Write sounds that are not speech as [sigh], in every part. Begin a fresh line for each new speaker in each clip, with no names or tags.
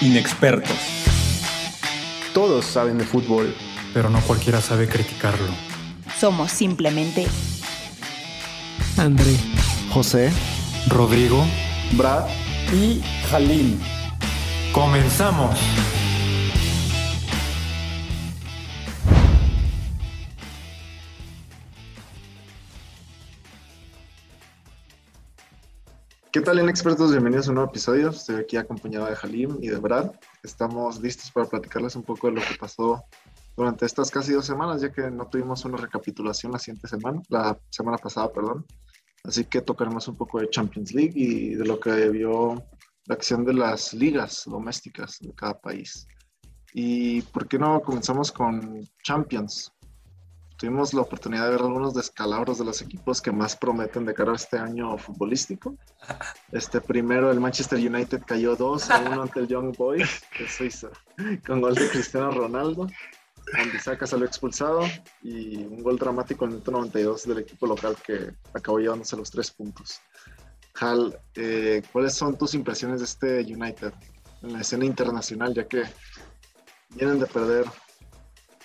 Inexpertos.
Todos saben de fútbol,
pero no cualquiera sabe criticarlo.
Somos simplemente
André,
José,
Rodrigo,
Brad
y Halim.
¡Comenzamos!
¿Qué tal, inexpertos? Bienvenidos a un nuevo episodio. Estoy aquí acompañado de Halim y de Brad. Estamos listos para platicarles un poco de lo que pasó durante estas casi dos semanas, ya que no tuvimos una recapitulación la siguiente semana, la semana pasada, perdón. Así que tocaremos un poco de Champions League y de lo que vio la acción de las ligas domésticas de cada país. ¿Y por qué no comenzamos con Champions? Tuvimos la oportunidad de ver algunos descalabros de los equipos que más prometen de cara a este año futbolístico. [laughs] Este primero, el Manchester United cayó 2 a 1 ante el Young Boys de Suiza, con gol de Cristiano Ronaldo. Andisaca salió expulsado y un gol dramático en el 92 del equipo local que acabó llevándose los tres puntos. Hal, eh, ¿cuáles son tus impresiones de este United en la escena internacional, ya que vienen de perder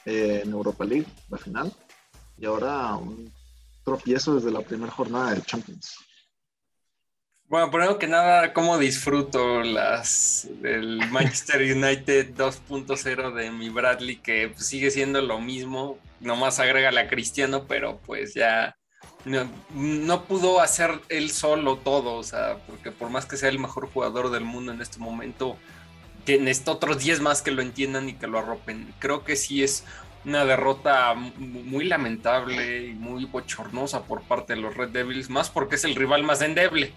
eh, en Europa League, la final, y ahora un tropiezo desde la primera jornada del Champions?
Bueno, primero que nada, cómo disfruto las del [laughs] Manchester United 2.0 de mi Bradley, que pues, sigue siendo lo mismo, nomás agrega la Cristiano, pero pues ya no, no, pudo hacer él solo todo, o sea, porque por más que sea el mejor jugador del mundo en este momento, que otros 10 más que lo entiendan y que lo arropen. Creo que sí es una derrota muy lamentable y muy bochornosa por parte de los Red Devils, más porque es el rival más endeble.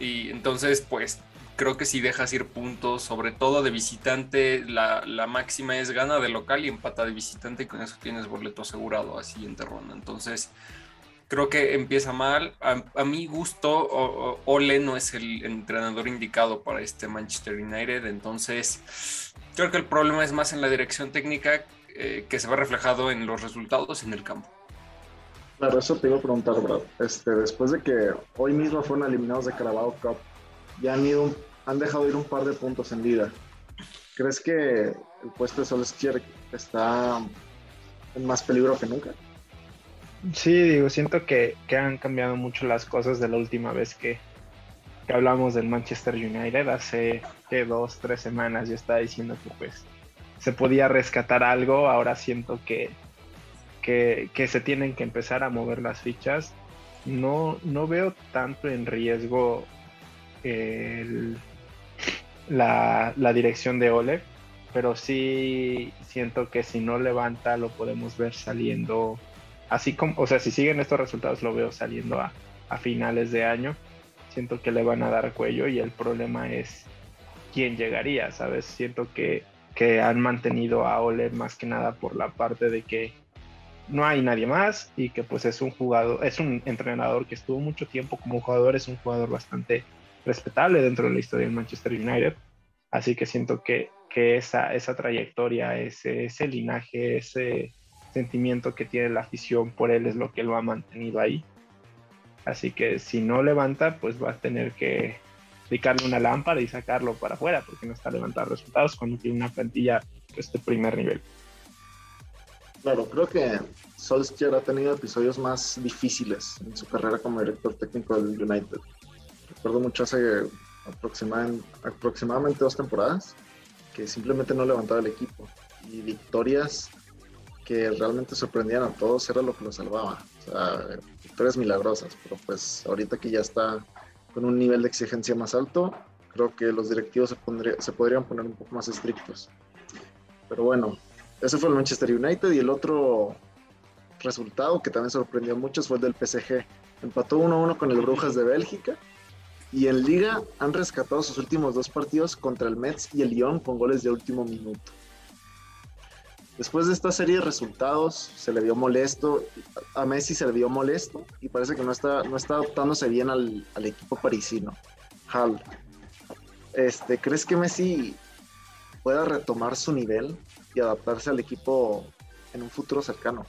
Y entonces, pues creo que si dejas ir puntos, sobre todo de visitante, la, la, máxima es gana de local y empata de visitante y con eso tienes boleto asegurado a siguiente ronda. Entonces, creo que empieza mal. A, a mi gusto, Ole no es el entrenador indicado para este Manchester United. Entonces, creo que el problema es más en la dirección técnica eh, que se ve reflejado en los resultados en el campo.
Claro, eso te iba a preguntar, Brad. Este, después de que hoy mismo fueron eliminados de Carabao Cup, ya han, ido, han dejado ir un par de puntos en liga. ¿Crees que el puesto de Solskjaer está en más peligro que nunca?
Sí, digo, siento que, que han cambiado mucho las cosas de la última vez que, que hablamos del Manchester United. Hace dos, tres semanas yo estaba diciendo que pues se podía rescatar algo. Ahora siento que, que, que, se tienen que empezar a mover las fichas. No, no veo tanto en riesgo el, la, la, dirección de Ole, pero sí siento que si no levanta lo podemos ver saliendo, así como, o sea, si siguen estos resultados lo veo saliendo a, finales de año. Siento que le van a dar cuello y el problema es quién llegaría, ¿sabes? Siento que, que han mantenido a Ole más que nada por la parte de que no hay nadie más y que pues es un jugador, es un entrenador que estuvo mucho tiempo como jugador, es un jugador bastante respetable dentro de la historia del Manchester United. Así que siento que, que esa, esa trayectoria, ese, ese linaje, ese sentimiento que tiene la afición por él es lo que lo ha mantenido ahí. Así que si no levanta, pues va a tener que picarle una lámpara y sacarlo para afuera porque no está levantando resultados cuando tiene una plantilla pues, de primer nivel.
Claro, creo que Solskjaer ha tenido episodios más difíciles en su carrera como director técnico del United. Recuerdo mucho hace aproximadamente dos temporadas que simplemente no levantaba el equipo y victorias que realmente sorprendían a todos era lo que lo salvaba. O sea, victorias milagrosas, pero pues ahorita que ya está con un nivel de exigencia más alto, creo que los directivos se, pondría, se podrían poner un poco más estrictos. Pero bueno, ese fue el Manchester United y el otro resultado que también sorprendió a muchos fue el del PSG. Empató 1-1 con el Brujas de Bélgica y en Liga han rescatado sus últimos dos partidos contra el Metz y el Lyon con goles de último minuto. Después de esta serie de resultados, se le vio molesto, a Messi se le vio molesto y parece que no está, no está adaptándose bien al, equipo parisino. Hal, este, ¿crees que Messi pueda retomar su nivel y adaptarse al equipo en un futuro cercano?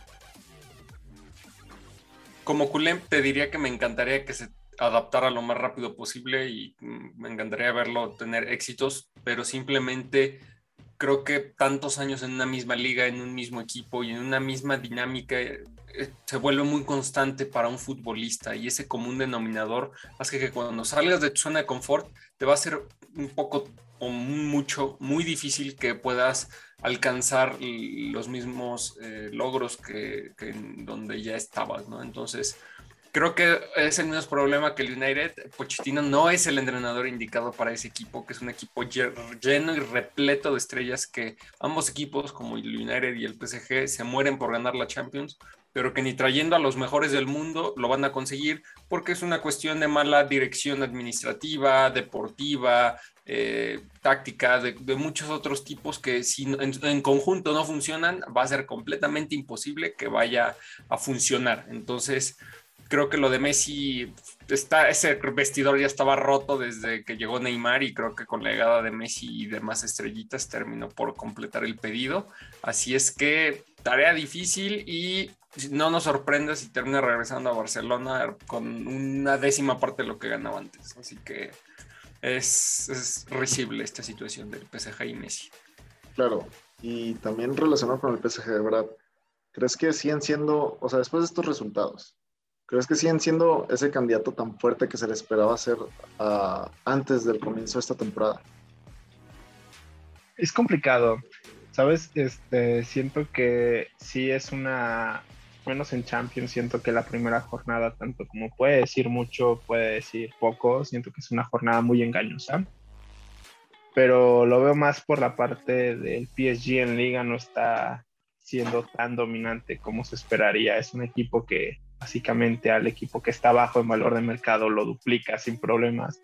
Como culé, te diría que me encantaría que se adaptara lo más rápido posible y me encantaría verlo tener éxitos, pero simplemente creo que tantos años en una misma liga, en un mismo equipo y en una misma dinámica eh, se vuelve muy constante para un futbolista y ese común denominador hace que cuando salgas de tu zona de confort te va a ser un poco o mucho, muy difícil que puedas alcanzar los mismos eh, logros que, que, en donde ya estabas, ¿no? Entonces, creo que es el mismo problema que el United. Pochettino no es el entrenador indicado para ese equipo, que es un equipo lleno y repleto de estrellas que ambos equipos, como el United y el PSG, se mueren por ganar la Champions, pero que ni trayendo a los mejores del mundo lo van a conseguir porque es una cuestión de mala dirección administrativa, deportiva, eh, táctica, de, muchos otros tipos que si en, conjunto no funcionan, va a ser completamente imposible que vaya a funcionar. Entonces, creo que lo de Messi, está, ese vestidor ya estaba roto desde que llegó Neymar y creo que con la llegada de Messi y demás estrellitas terminó por completar el pedido. Así es que tarea difícil y no nos sorprende si termina regresando a Barcelona con una décima parte de lo que ganaba antes. Así que es, es risible esta situación del PSG y Messi.
Claro, y también relacionado con el PSG, ¿verdad? ¿Crees que siguen siendo, o sea, después de estos resultados, ¿crees que siguen siendo ese candidato tan fuerte que se le esperaba hacer uh, antes del comienzo de esta temporada?
Es complicado, ¿sabes? Este, siento que sí es una, menos en Champions, siento que la primera jornada, tanto como puede decir mucho, puede decir poco, siento que es una jornada muy engañosa. Pero lo veo más por la parte del PSG en liga, no está siendo tan dominante como se esperaría. Es un equipo que básicamente al equipo que está bajo en valor de mercado lo duplica sin problemas.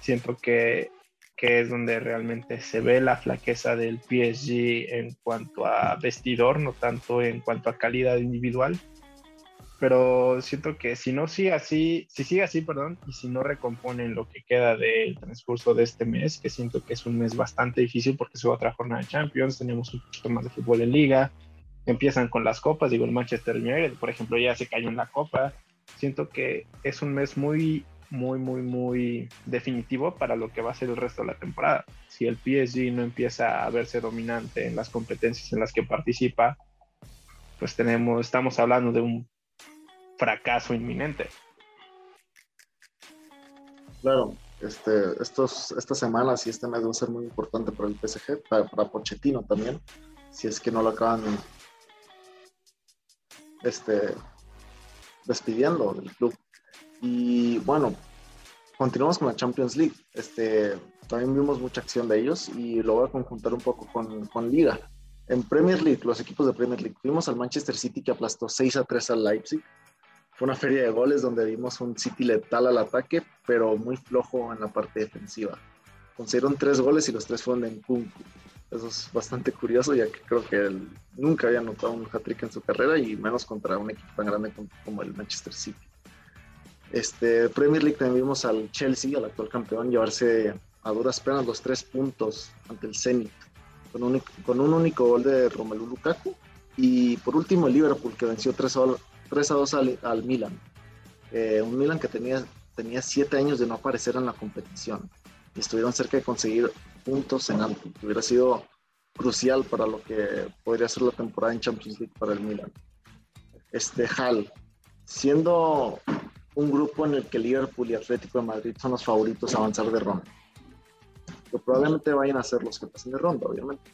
Siento que que es donde realmente se ve la flaqueza del PSG en cuanto a vestidor, no tanto en cuanto a calidad individual. Pero siento que si no sigue así, si sigue así, perdón, y si no recomponen lo que queda del transcurso de este mes, que siento que es un mes bastante difícil porque es otra jornada de Champions, tenemos un poquito más de fútbol en liga, empiezan con las copas, digo, el Manchester United, por ejemplo, ya se cayó en la copa. Siento que es un mes muy muy, muy, muy definitivo para lo que va a ser el resto de la temporada. Si el PSG no empieza a verse dominante en las competencias en las que participa, pues tenemos, estamos hablando de un fracaso inminente.
Claro, este, estos, estas semanas y este mes va a ser muy importante para el PSG, para, para Pochettino también, si es que no lo acaban este, despidiendo del club. Y bueno, continuamos con la Champions League. Este, también vimos mucha acción de ellos y lo voy a conjuntar un poco con, con Liga. En Premier League, los equipos de Premier League, vimos al Manchester City que aplastó 6 a 3 al Leipzig. Fue una feria de goles donde vimos un City letal al ataque, pero muy flojo en la parte defensiva. Consiguieron tres goles y los tres fueron de Nkunku. Eso es bastante curioso, ya que creo que él nunca había anotado un hat-trick en su carrera y menos contra un equipo tan grande como el Manchester City. Este, Premier League también vimos al Chelsea, al actual campeón, llevarse a duras penas los tres puntos ante el Zenit, con un, con un único gol de Romelu Lukaku. Y por último el Liverpool, que venció 3 a, 2 al, Milan. Eh, un Milan que tenía, tenía siete años de no aparecer en la competición. Y estuvieron cerca de conseguir puntos en alto, que hubiera sido crucial para lo que podría ser la temporada en Champions League para el Milan. Este Hall, siendo un grupo en el que Liverpool y Atlético de Madrid son los favoritos a avanzar de ronda. Que probablemente vayan a ser los que pasen de ronda, obviamente.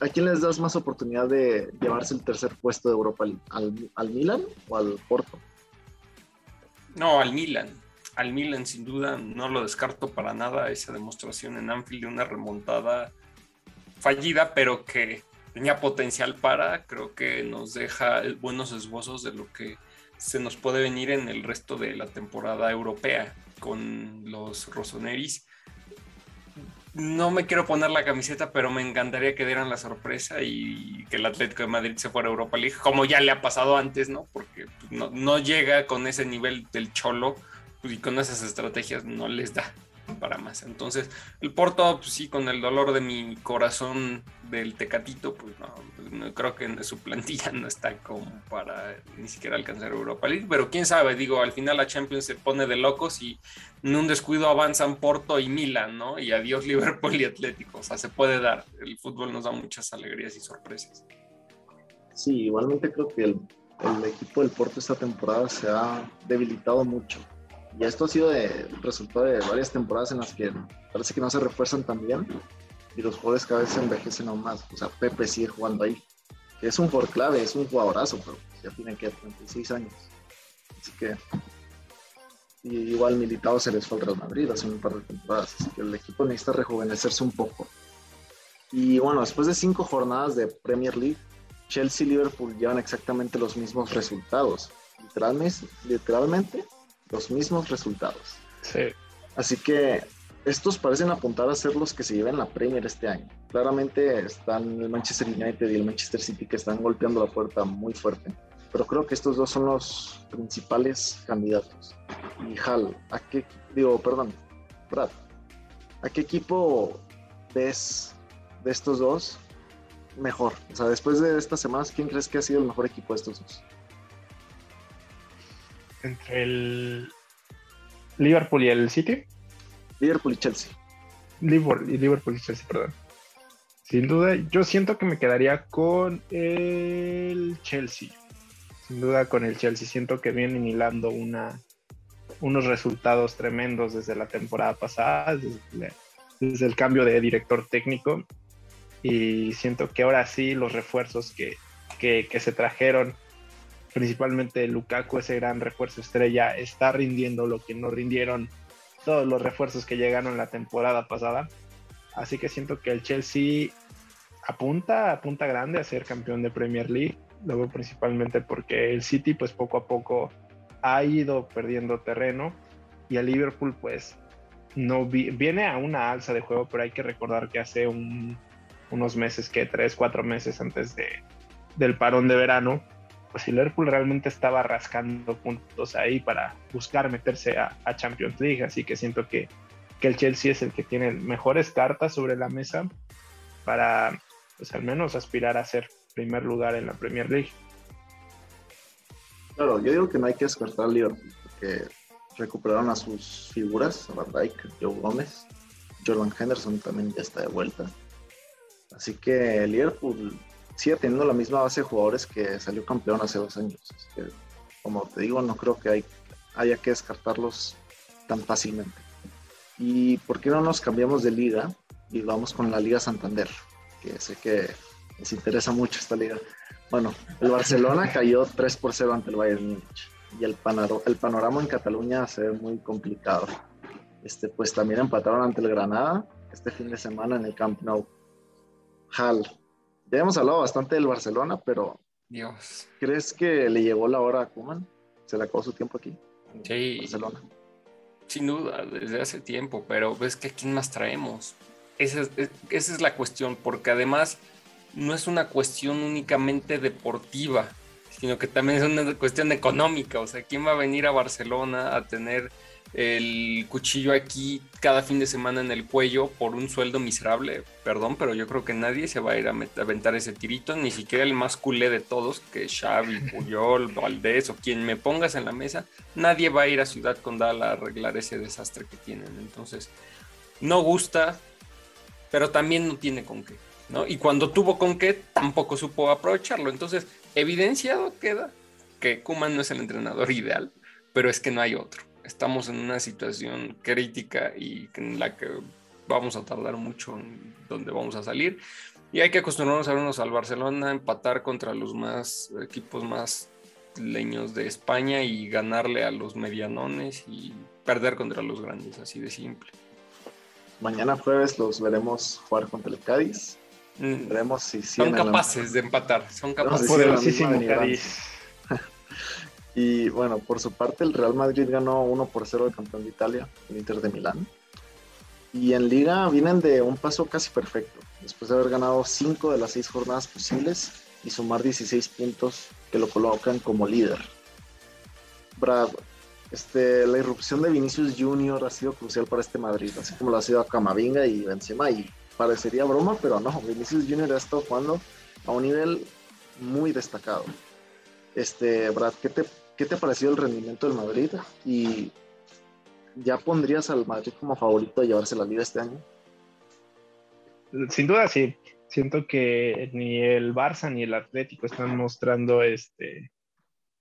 ¿A quién les das más oportunidad de llevarse el tercer puesto de Europa ¿Al, al Milan o al Porto?
No, al Milan. Al Milan, sin duda, no lo descarto para nada. Esa demostración en Anfield de una remontada fallida, pero que tenía potencial para, creo que nos deja buenos esbozos de lo que se nos puede venir en el resto de la temporada europea con los Rosoneris. No me quiero poner la camiseta, pero me encantaría que dieran la sorpresa y que el Atlético de Madrid se fuera a Europa League, como ya le ha pasado antes, ¿no? Porque no, llega con ese nivel del cholo pues, y con esas estrategias no les da. para más. Entonces, el Porto, pues sí, con el dolor de mi corazón del Tecatito, pues no, no creo que su plantilla no está como para ni siquiera alcanzar Europa League, pero quién sabe, digo, al final la Champions se pone de locos y en un descuido avanzan Porto y Milan, ¿no? Y adiós [laughs] Liverpool y Atlético, o sea, se puede dar, el fútbol nos da muchas alegrías y sorpresas.
Sí, igualmente creo que el, el equipo del Porto esta temporada se ha debilitado mucho. Y esto ha sido de, resultado de varias temporadas en las que parece que no se refuerzan tan bien y los jugadores cada vez se envejecen aún más. O sea, Pepe sigue jugando ahí. Que es un jugador clave, es un jugadorazo, pero ya tiene que 36 años. Así que. Y igual Militado se les fue al Real Madrid hace un par de temporadas. Así que el equipo necesita rejuvenecerse un poco. Y bueno, después de cinco jornadas de Premier League, Chelsea y Liverpool llevan exactamente los mismos resultados. Literalmente, literalmente los mismos resultados.
Sí.
Así que estos parecen apuntar a ser los que se lleven la Premier este año. Claramente están el Manchester United y el Manchester City que están golpeando la puerta muy fuerte. Pero creo que estos dos son los principales candidatos. Y Hal, ¿a qué, digo, perdón, Brad, ¿a qué equipo ves de estos dos mejor? O sea, después de estas semanas, ¿quién crees que ha sido el mejor equipo de estos dos?
Entre el Liverpool y el City.
Liverpool y Chelsea.
Liverpool y Liverpool y Chelsea, perdón. Sin duda, yo siento que me quedaría con el Chelsea. Sin duda con el Chelsea. Siento que vienen hilando una, unos resultados tremendos desde la temporada pasada, desde, desde el cambio de director técnico. Y siento que ahora sí los refuerzos que, que, que se trajeron, principalmente Lukaku, ese gran refuerzo estrella, está rindiendo lo que no rindieron todos los refuerzos que llegaron la temporada pasada. Así que siento que el Chelsea apunta, apunta grande a ser campeón de Premier League. Lo veo principalmente porque el City, pues poco a poco ha ido perdiendo terreno y el Liverpool, pues no vi viene a una alza de juego, pero hay que recordar que hace un, unos meses, que tres, cuatro meses antes de, del parón de verano, pues el Liverpool realmente estaba rascando puntos ahí para buscar meterse a, Champions League, así que siento que, que, el Chelsea es el que tiene mejores cartas sobre la mesa para, pues al menos aspirar a ser primer lugar en la Premier League.
Claro, yo digo que no hay que descartar al Liverpool, porque recuperaron a sus figuras, a Van Dijk, Joe Gómez, Jordan Henderson también ya está de vuelta. Así que el Liverpool sigue teniendo la misma base de jugadores que salió campeón hace dos años. Que, como te digo, no creo que hay, haya que descartarlos tan fácilmente. ¿Y por qué no nos cambiamos de liga y vamos con la Liga Santander? Que sé que les interesa mucho esta liga. Bueno, el Barcelona [laughs] cayó 3 por 0 ante el Bayern Múnich y el, panaro, el panorama en Cataluña se ve muy complicado. Este, pues también empataron ante el Granada este fin de semana en el Camp Nou. Hal, ya hemos hablado bastante del Barcelona, pero
Dios.
¿crees que le llegó la hora a Kuman? ¿Se le acabó su tiempo aquí?
Sí.
Barcelona.
Sin duda, desde hace tiempo, pero ves que a quién más traemos. Esa es, es- esa es la cuestión, porque además no es una cuestión únicamente deportiva, sino que también es una cuestión económica. O sea, ¿quién va a venir a Barcelona a tener el cuchillo aquí cada fin de semana en el cuello por un sueldo miserable? Perdón, pero yo creo que nadie se va a ir a aventar ese tirito, ni siquiera el más culé de todos, que Xavi, [laughs] Puyol, Valdés o quien me pongas en la mesa, nadie va a ir a Ciudad Condal a arreglar ese desastre que tienen. Entonces, no gusta, pero también no tiene con qué, ¿no? Y cuando tuvo con qué, tampoco supo aprovecharlo. Entonces, evidenciado queda que Kuman no es el entrenador [laughs] ideal, pero es que no hay otro. Estamos en una situación crítica y en la que vamos a tardar mucho en donde vamos a salir. Y hay que acostumbrarnos a vernos al Barcelona, empatar contra los más equipos más leños de España y ganarle a los medianones y perder contra los grandes, así de simple.
Mañana jueves los veremos jugar contra el Cádiz.
Mm,
Veremos si
Son
la-
capaces de empatar, son capaces.
misma venganza.
Cádiz.
Y bueno, por su parte, el Real Madrid ganó 1 por 0 al campeón de Italia, el Inter de Milán. Y en Liga vienen de un paso casi perfecto, después de haber ganado 5 de las 6 jornadas posibles y sumar 16 puntos que lo colocan como líder. Brad, este, la irrupción de Vinicius Junior ha sido crucial para este Madrid, así como lo ha sido a Camavinga y Benzema, y parecería broma, pero no, Vinicius Junior ha estado jugando a un nivel muy destacado. Este, Brad, ¿qué te, qué te ha parecido el rendimiento del Madrid? Y ¿ya pondrías al Madrid como favorito a llevarse la liga este año?
Sin duda, sí. Siento que ni el Barça ni el Atlético están mostrando este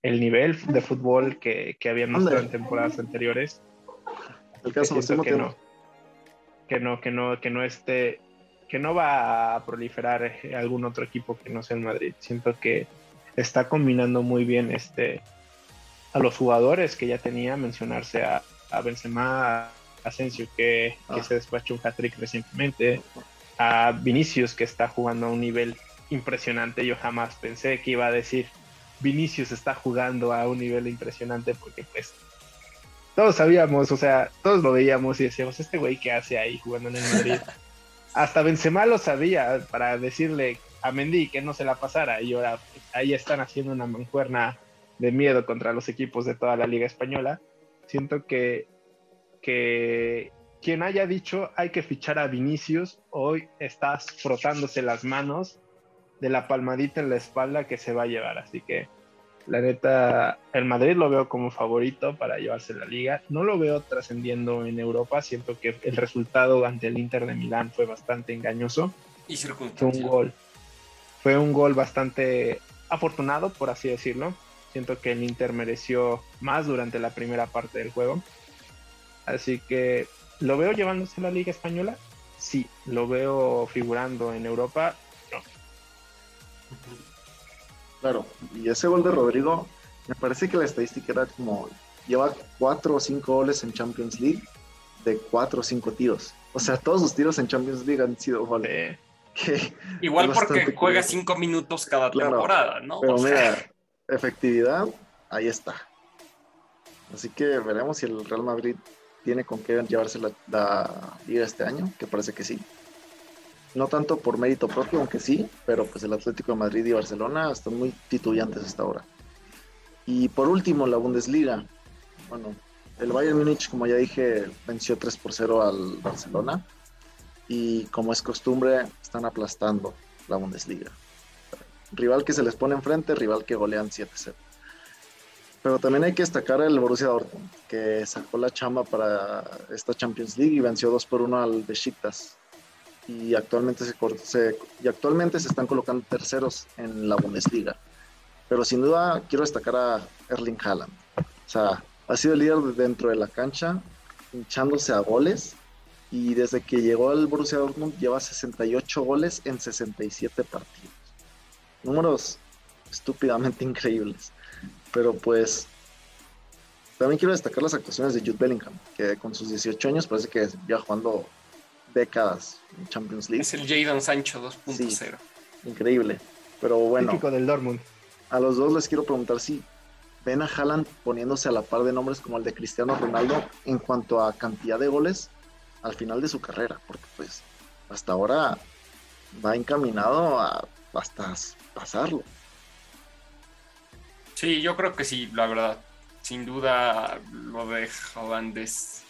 el nivel de fútbol que, que habían mostrado en temporadas anteriores.
El caso
que no, que no, que no, que no esté, que no va a proliferar algún otro equipo que no sea el Madrid. Siento que está combinando muy bien este a los jugadores que ya tenía, mencionarse a, a Benzema, a Asensio que, que ah. se despachó un hat-trick recientemente, a Vinicius que está jugando a un nivel impresionante. Yo jamás pensé que iba a decir Vinicius está jugando a un nivel impresionante porque pues todos sabíamos, o sea, todos lo veíamos y decíamos, este güey que hace ahí jugando en el Madrid. [laughs] Hasta Benzema lo sabía para decirle a Mendy que no se la pasara y ahora ahí están haciendo una mancuerna de miedo contra los equipos de toda la liga española. Siento que, que quien haya dicho hay que fichar a Vinicius, hoy estás frotándose las manos de la palmadita en la espalda que se va a llevar. Así que la neta, el Madrid lo veo como favorito para llevarse la liga. No lo veo trascendiendo en Europa. Siento que el resultado ante el Inter de Milán fue bastante engañoso.
Y
fue un gol. Fue un gol bastante afortunado, por así decirlo. Siento que el Inter mereció más durante la primera parte del juego. Así que, ¿lo veo llevándose la Liga Española? Sí. ¿Lo veo figurando en Europa?
Claro, y ese gol de Rodrigo, me parece que la estadística era como lleva cuatro o cinco goles en Champions League de cuatro o cinco tiros. O sea, todos sus tiros en Champions League han sido goles. [laughs]
Igual porque juega cinco minutos cada temporada, ¿no?
Pero mira, [laughs] efectividad, ahí está. Así que veremos si el Real Madrid tiene con qué llevarse la, liga este año, que parece que sí no tanto por mérito propio, aunque sí, pero pues el Atlético de Madrid y Barcelona están muy titubeantes hasta ahora. Y por último, la Bundesliga. Bueno, el Bayern Múnich, como ya dije, venció 3 por 0 al Barcelona. Y como es costumbre, están aplastando la Bundesliga. Rival que se les pone enfrente, rival que golean 7-0. Pero también hay que destacar el Borussia Dortmund, que sacó la chamba para esta Champions League y venció 2 por 1 al Besiktas y actualmente se, y actualmente se están colocando terceros en la Bundesliga. Pero sin duda quiero destacar a Erling Haaland. O sea, ha sido el líder dentro de la cancha, hinchándose a goles y desde que llegó al Borussia Dortmund lleva 68 goles en 67 partidos. Números estúpidamente increíbles. Pero pues también quiero destacar las actuaciones de Jude Bellingham, que con sus 18 años parece que ya jugando décadas en Champions League.
Es el Jadon Sancho 2.0.
increíble. Pero bueno.
Típico del Dortmund.
A los dos les quiero preguntar si ven a Haaland poniéndose a la par de nombres como el de Cristiano Ronaldo en cuanto a cantidad de goles al final de su carrera, porque pues hasta ahora va encaminado a hasta pasarlo.
Sí, yo creo que sí, la verdad. Sin duda lo de Haaland es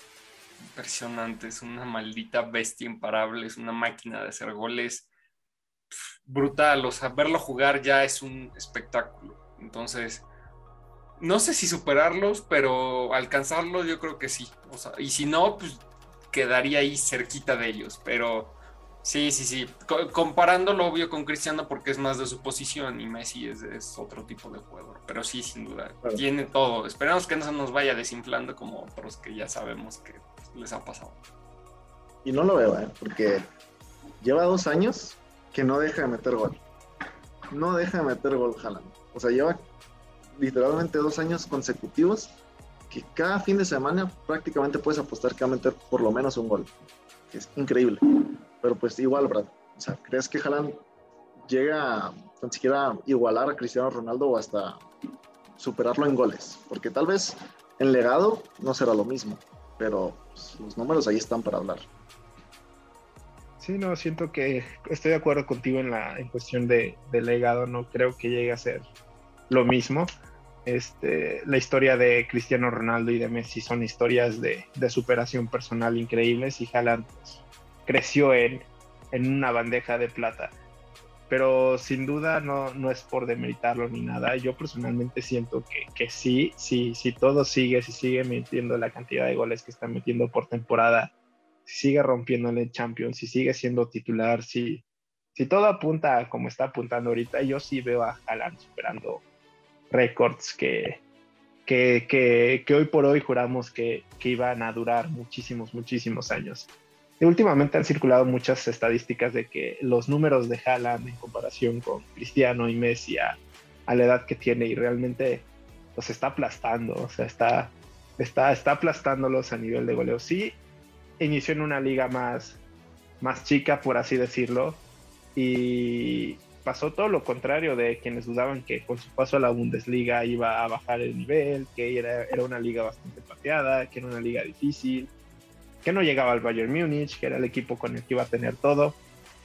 impresionante, es una maldita bestia imparable, es una máquina de hacer goles brutal, o sea, verlo jugar ya es un espectáculo. Entonces, no sé si superarlos, pero alcanzarlos yo creo que sí. Y si no, pues quedaría ahí cerquita de ellos, pero sí, sí, sí. comparándolo obvio con Cristiano porque es más de su posición y Messi es, otro tipo de jugador, pero sí, sin duda, tiene todo. Esperemos que no se nos vaya desinflando como otros que ya sabemos que les ha pasado.
Y no lo veo, ¿eh? porque lleva dos años que no deja de meter gol. No deja de meter gol Haaland. O sea, lleva literalmente dos años consecutivos que cada fin de semana prácticamente puedes apostar que va a meter por lo menos un gol. Es increíble. Pero pues igual, Brad. O sea, ¿crees que Haaland llega a tan siquiera igualar a Cristiano Ronaldo o hasta superarlo en goles? Porque tal vez en legado no será lo mismo pero pues, los números ahí están para hablar.
Sí, no, siento que estoy de acuerdo contigo en la en cuestión de, legado, no creo que llegue a ser lo mismo. Este, la historia de Cristiano Ronaldo y de Messi son historias de, superación personal increíbles y Haaland pues, creció en, en una bandeja de plata pero sin duda no, no es por demeritarlo ni nada. Yo personalmente siento que, que sí, sí, si todo sigue, si sigue metiendo la cantidad de goles que está metiendo por temporada, si sigue rompiendo en el Champions, si sigue siendo titular, si, si todo apunta como está apuntando ahorita, yo sí veo a Haaland superando récords que, que, que, que, hoy por hoy juramos que, que iban a durar muchísimos, muchísimos años últimamente han circulado muchas estadísticas de que los números de Haaland en comparación con Cristiano y Messi a, la edad que tiene y realmente los está aplastando, o sea, está, está, está aplastándolos a nivel de goleo. Sí, inició en una liga más, más chica, por así decirlo, y pasó todo lo contrario de quienes dudaban que con su paso a la Bundesliga iba a bajar el nivel, que era, era una liga bastante pateada, que era una liga difícil que no llegaba al Bayern Múnich, que era el equipo con el que iba a tener todo.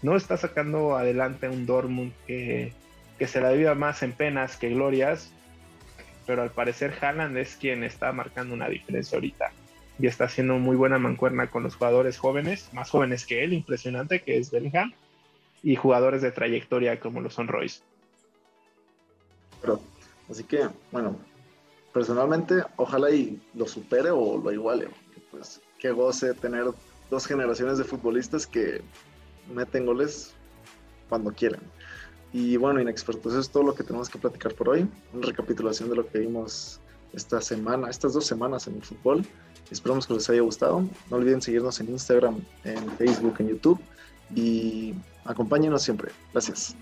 No está sacando adelante un Dortmund que, que se la viva más en penas que glorias, pero al parecer Haaland es quien está marcando una diferencia ahorita y está haciendo muy buena mancuerna con los jugadores jóvenes, más jóvenes que él, impresionante, que es Bellingham, y jugadores de trayectoria como lo son Royce.
así que, bueno, personalmente, ojalá y lo supere o lo iguale, pues que goce tener dos generaciones de futbolistas que meten goles cuando quieren. Y bueno, inexpertos, eso es todo lo que tenemos que platicar por hoy. Una recapitulación de lo que vimos esta semana, estas dos semanas en el fútbol. Esperamos que les haya gustado. No olviden seguirnos en Instagram, en Facebook, en YouTube y acompáñenos siempre. Gracias.